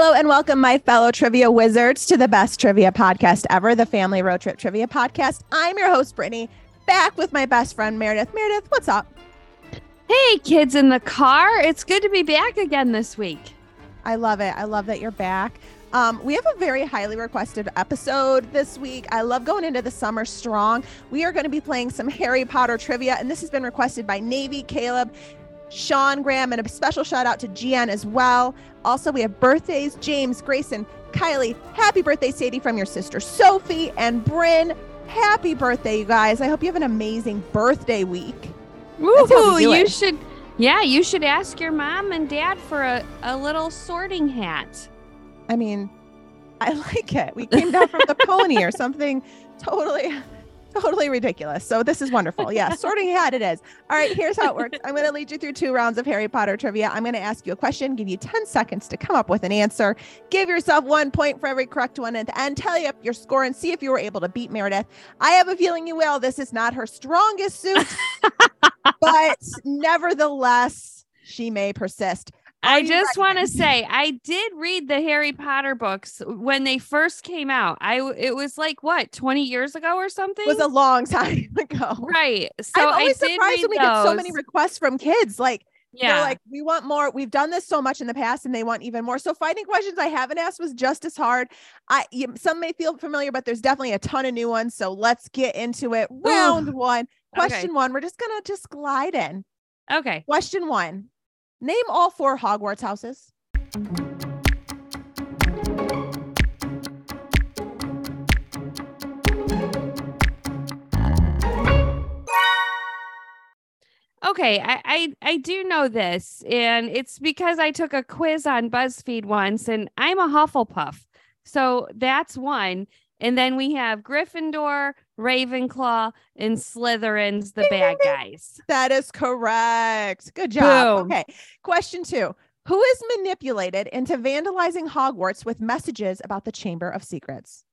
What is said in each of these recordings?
Hello and welcome, my fellow trivia wizards, to the best trivia podcast ever, the Family Road Trip Trivia Podcast. I'm your host, Brittany, back with my best friend, Meredith. Meredith, what's up? Hey, kids in the car. It's good to be back again this week. I love it. I love that you're back. Um, we have a very highly requested episode this week. I love going into the summer strong. We are going to be playing some Harry Potter trivia, and this has been requested by Navy, Caleb, Sean Graham, and a special shout out to GN as well. Also, we have birthdays James, Grayson, Kylie. Happy birthday, Sadie, from your sister Sophie and Bryn. Happy birthday, you guys. I hope you have an amazing birthday week. Woohoo! You it. should, yeah, you should ask your mom and dad for a, a little sorting hat. I mean, I like it. We came down from the pony or something totally totally ridiculous. So this is wonderful. Yeah, sorting hat it is. All right, here's how it works. I'm going to lead you through two rounds of Harry Potter trivia. I'm going to ask you a question, give you 10 seconds to come up with an answer. Give yourself one point for every correct one at the end. Tally up your score and see if you were able to beat Meredith. I have a feeling you will. This is not her strongest suit, but nevertheless, she may persist. I just want to say I did read the Harry Potter books when they first came out. I it was like what 20 years ago or something. It was a long time ago. Right. So I'm always I surprised when we those. get so many requests from kids. Like yeah, they're like we want more. We've done this so much in the past, and they want even more. So finding questions I haven't asked was just as hard. I some may feel familiar, but there's definitely a ton of new ones. So let's get into it. Round Ooh. one, question okay. one. We're just gonna just glide in. Okay. Question one. Name all four Hogwarts houses. Okay, I, I, I do know this, and it's because I took a quiz on BuzzFeed once, and I'm a Hufflepuff, so that's one. And then we have Gryffindor, Ravenclaw, and Slytherin's the bad guys. That is correct. Good job. Boom. Okay. Question two Who is manipulated into vandalizing Hogwarts with messages about the Chamber of Secrets?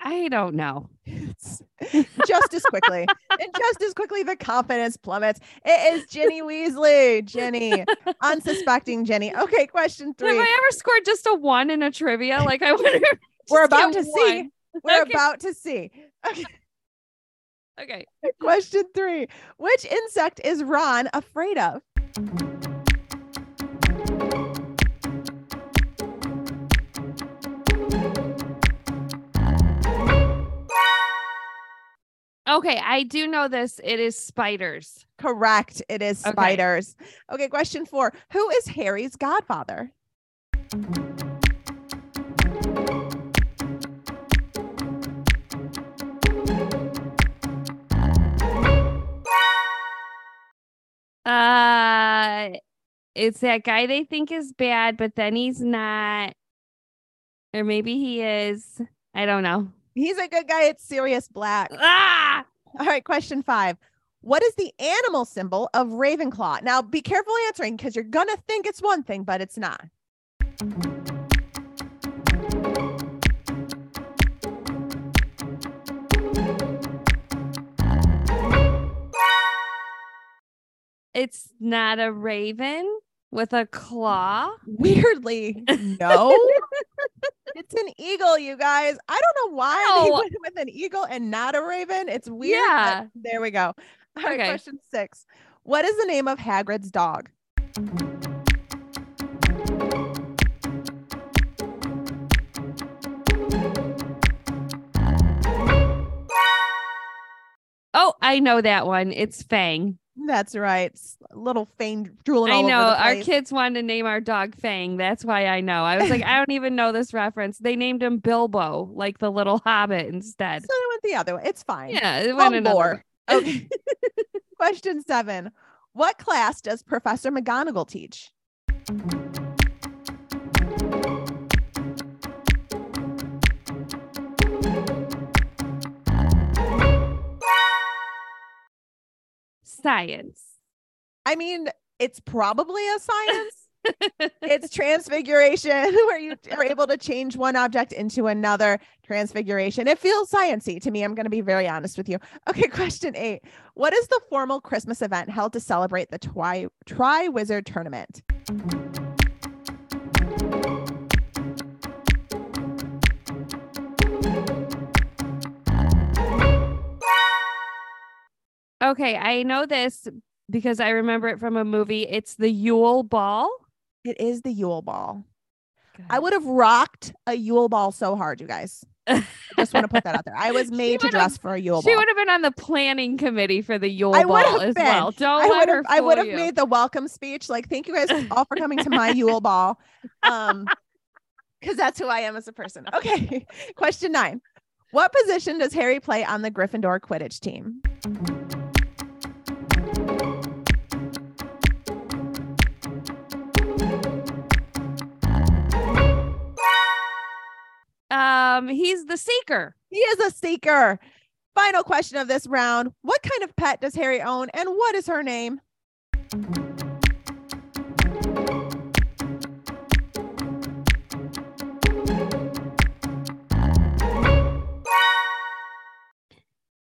I don't know. just as quickly. And just as quickly, the confidence plummets. It is Ginny Weasley. Ginny, unsuspecting Jenny. Okay, question three. Have I ever scored just a one in a trivia? Like, I wonder. We're about to one. see. We're okay. about to see. Okay. Okay. Question three Which insect is Ron afraid of? Okay, I do know this. It is spiders. Correct. It is spiders. Okay, okay question four. Who is Harry's godfather? Uh it's that guy they think is bad, but then he's not. Or maybe he is. I don't know. He's a good guy. It's Sirius Black. Ah! All right, question five. What is the animal symbol of Ravenclaw? Now, be careful answering because you're going to think it's one thing, but it's not. It's not a raven with a claw? Weirdly, no. it's an eagle, you guys. I don't know why oh. they went with an eagle and not a raven. It's weird. Yeah. There we go. All right, okay. question six. What is the name of Hagrid's dog? Oh, I know that one. It's Fang. That's right. Little Fang drooling I know our kids wanted to name our dog Fang. That's why I know. I was like, I don't even know this reference. They named him Bilbo, like the little hobbit instead. So it went the other way. It's fine. Yeah, it went another. Okay. Question seven. What class does Professor McGonagall teach? Science. I mean, it's probably a science. it's transfiguration where you are able to change one object into another transfiguration. It feels sciency to me. I'm going to be very honest with you. Okay, question 8. What is the formal Christmas event held to celebrate the Tri Tri Wizard tournament? Okay, I know this because I remember it from a movie. It's the Yule Ball. It is the Yule Ball. I would have rocked a Yule Ball so hard, you guys. I just want to put that out there. I was made to dress for a Yule Ball. She Ball. would have been on the planning committee for the Yule I Ball as been. well. Don't I let would her have I would have made the welcome speech. Like, thank you guys all for coming to my Yule Ball. Um, because that's who I am as a person. Okay. Question nine. What position does Harry play on the Gryffindor Quidditch team? Um, he's the seeker. He is a seeker. Final question of this round. What kind of pet does Harry own and what is her name?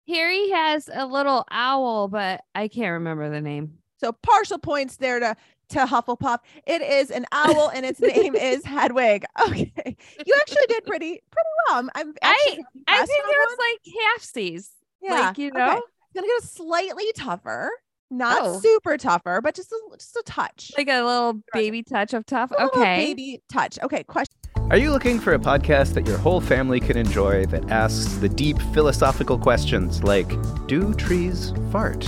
Harry has a little owl, but I can't remember the name. So partial points there to to Hufflepuff. It is an owl and its name is Hedwig. Okay. You actually did pretty pretty well. I'm, I'm I- actually I think it that was like half C's. Yeah, Like, you okay. know, It's gonna get a slightly tougher, not Oh. super tougher, but just a, just a touch. like a little baby touch of tough. A Okay. baby touch. Okay, question. Are you looking for a podcast that your whole family can enjoy that asks the deep philosophical questions like Do trees fart?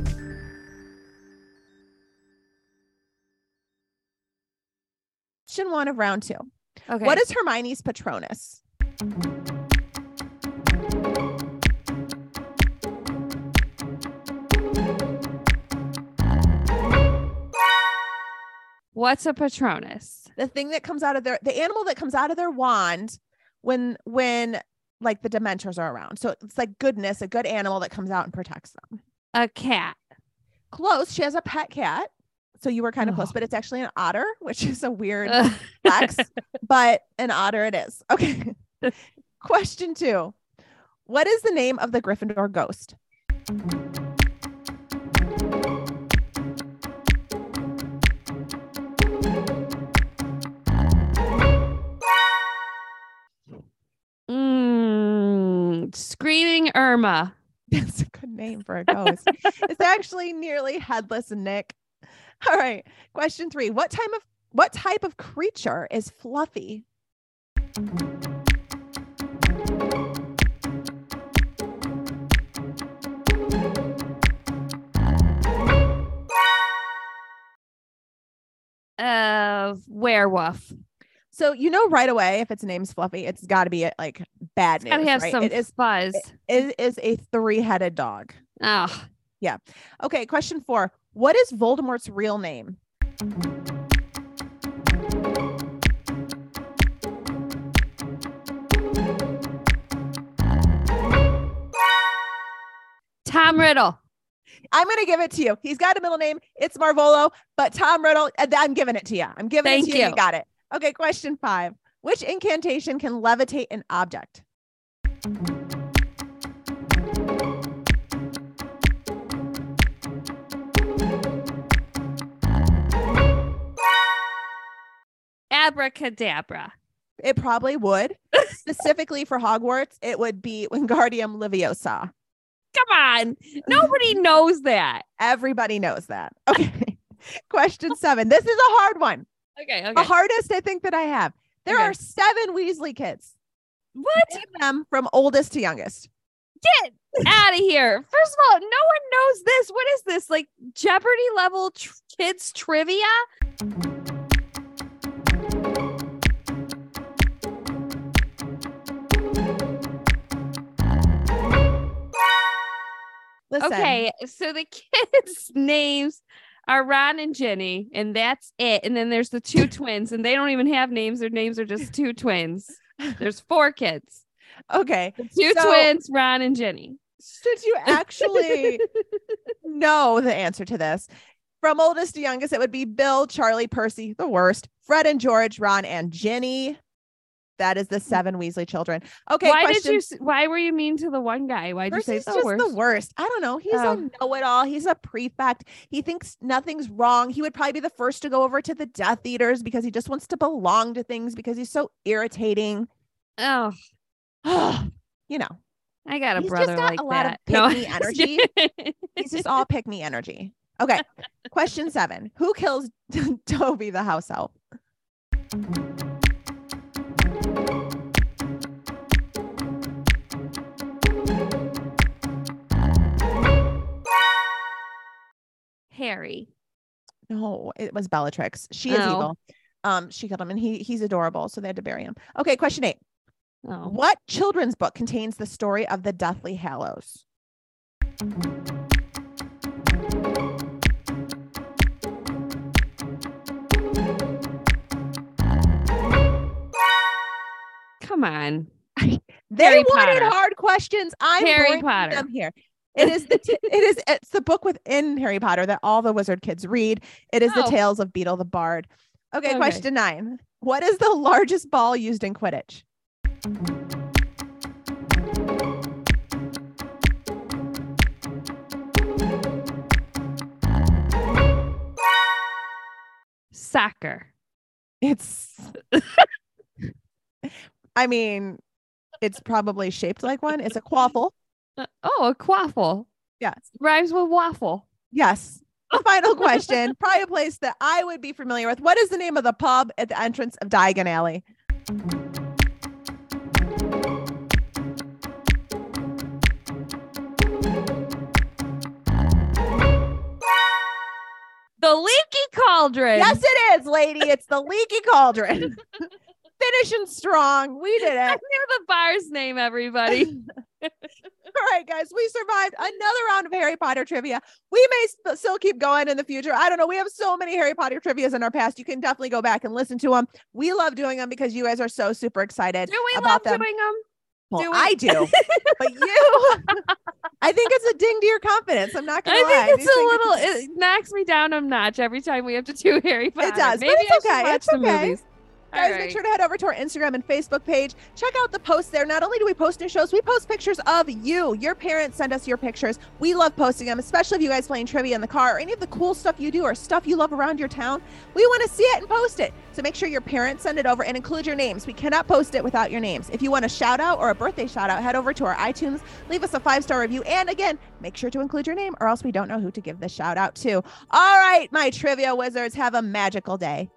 Question one of round two. Okay. What is Hermione's Patronus? What's a Patronus? The thing that comes out of their the animal that comes out of their wand when when like the Dementors are around. So it's like goodness, a good animal that comes out and protects them. A cat. Close. She has a pet cat. So you were kind of close, Oh. but it's actually an otter, which is a weird flex, but an otter it is. Okay. Question two. What is the name of the Gryffindor ghost? Mm, screaming Irma. That's a good name for a ghost. it's actually nearly headless Nick. All right. Question three. What time of what type of creature is fluffy? Uh, werewolf. So you know right away if its name's fluffy, it's got to be like bad news. Gotta have right? some It is fuzz. it is a three-headed dog. Oh, yeah. Okay, question four. What is Voldemort's real name? Tom Riddle. I'm gonna give it to you. He's got a middle name. It's Marvolo, but Tom Riddle. uh, I'm giving it to you. I'm giving Thank it to you. you. You got it. Okay, question five. Which incantation can levitate an object? Abracadabra. It probably would. Specifically for Hogwarts, it would be Wingardium Leviosa. Come on. Nobody knows that. Everybody knows that. Okay. Question seven. This is a hard one. Okay. The hardest I think that I have. There Okay. are seven Weasley kids. What? Name them from oldest to youngest. Get out of here. First of all, no one knows this. What is this? Like Jeopardy level tr- kids trivia? Listen. Okay. So the kids' names are Ron and Jenny, and that's it. And then there's the two twins, and they don't even have names. Their names are just two twins. There's four kids. Okay. The two So- twins, Ron and Jenny. Should you actually know the answer to this? From oldest to youngest, it would be Bill, Charlie, Percy, the worst, Fred and George, Ron, and Ginny. That is the seven Weasley children. Okay. why question. did you? Why were you mean to the one guy? Why'd you say Percy's it's just the worst? the worst. I don't know. He's Oh. a know-it-all. He's a prefect. He thinks nothing's wrong. He would probably be the first to go over to the Death Eaters because he just wants to belong to things because he's so irritating. Oh, you know, I got a He's just brother got like a lot of that. No, pick-me energy. he's just all pick me energy. Okay. Question seven. Who kills Dobby the house elf? Harry. No, it was Bellatrix. She is Oh. evil. Um, she killed him and he he's adorable, so they had to bury him. Okay, question eight. Oh, What children's book contains the story of the Deathly Hallows? come on. They Harry wanted Potter. hard questions. I'm Harry Potter. them here. It is the t- it is it's the book within Harry Potter that all the wizard kids read. It is the Oh. Tales of Beedle the Bard. Okay, Okay. question nine. What is the largest ball used in Quidditch? Soccer. It's I mean, it's probably shaped like one. It's a quaffle. Uh, oh, a quaffle. Yes. Rhymes with waffle. Yes. Final question, probably a place that I would be familiar with. What is the name of the pub at the entrance of Diagon Alley? The leaky cauldron. Yes, it is, lady. It's the Leaky Cauldron. Finishing strong. We did it. I knew the bar's name, everybody. All right, guys. We survived another round of Harry Potter trivia. We may sp- still keep going in the future. I don't know. We have so many Harry Potter trivias in our past. You can definitely go back and listen to them. We love doing them because you guys are so super excited. Do we love them. doing them? Well, do we? I do, but you, I think it's a ding to your confidence. I'm not gonna I lie. think it's a little. It knocks me down a notch every time we have to do Harry Potter. It does, but Maybe it's I okay, watch it's the okay. movies. Guys, All make sure to head over to our Instagram and Facebook page. Check out the posts there. Not only do we post new shows, we post pictures of you. Your parents send us your pictures. We love posting them, especially if you guys playing trivia in the car or any of the cool stuff you do or stuff you love around your town. We want to see it and post it. So make sure your parents send it over and include your names. We cannot post it without your names. If you want a shout out or a birthday shout out, head over to our iTunes, leave us a five star review, and again, make sure to include your name or else we don't know who to give the shout out to. All right, my trivia wizards, have a magical day.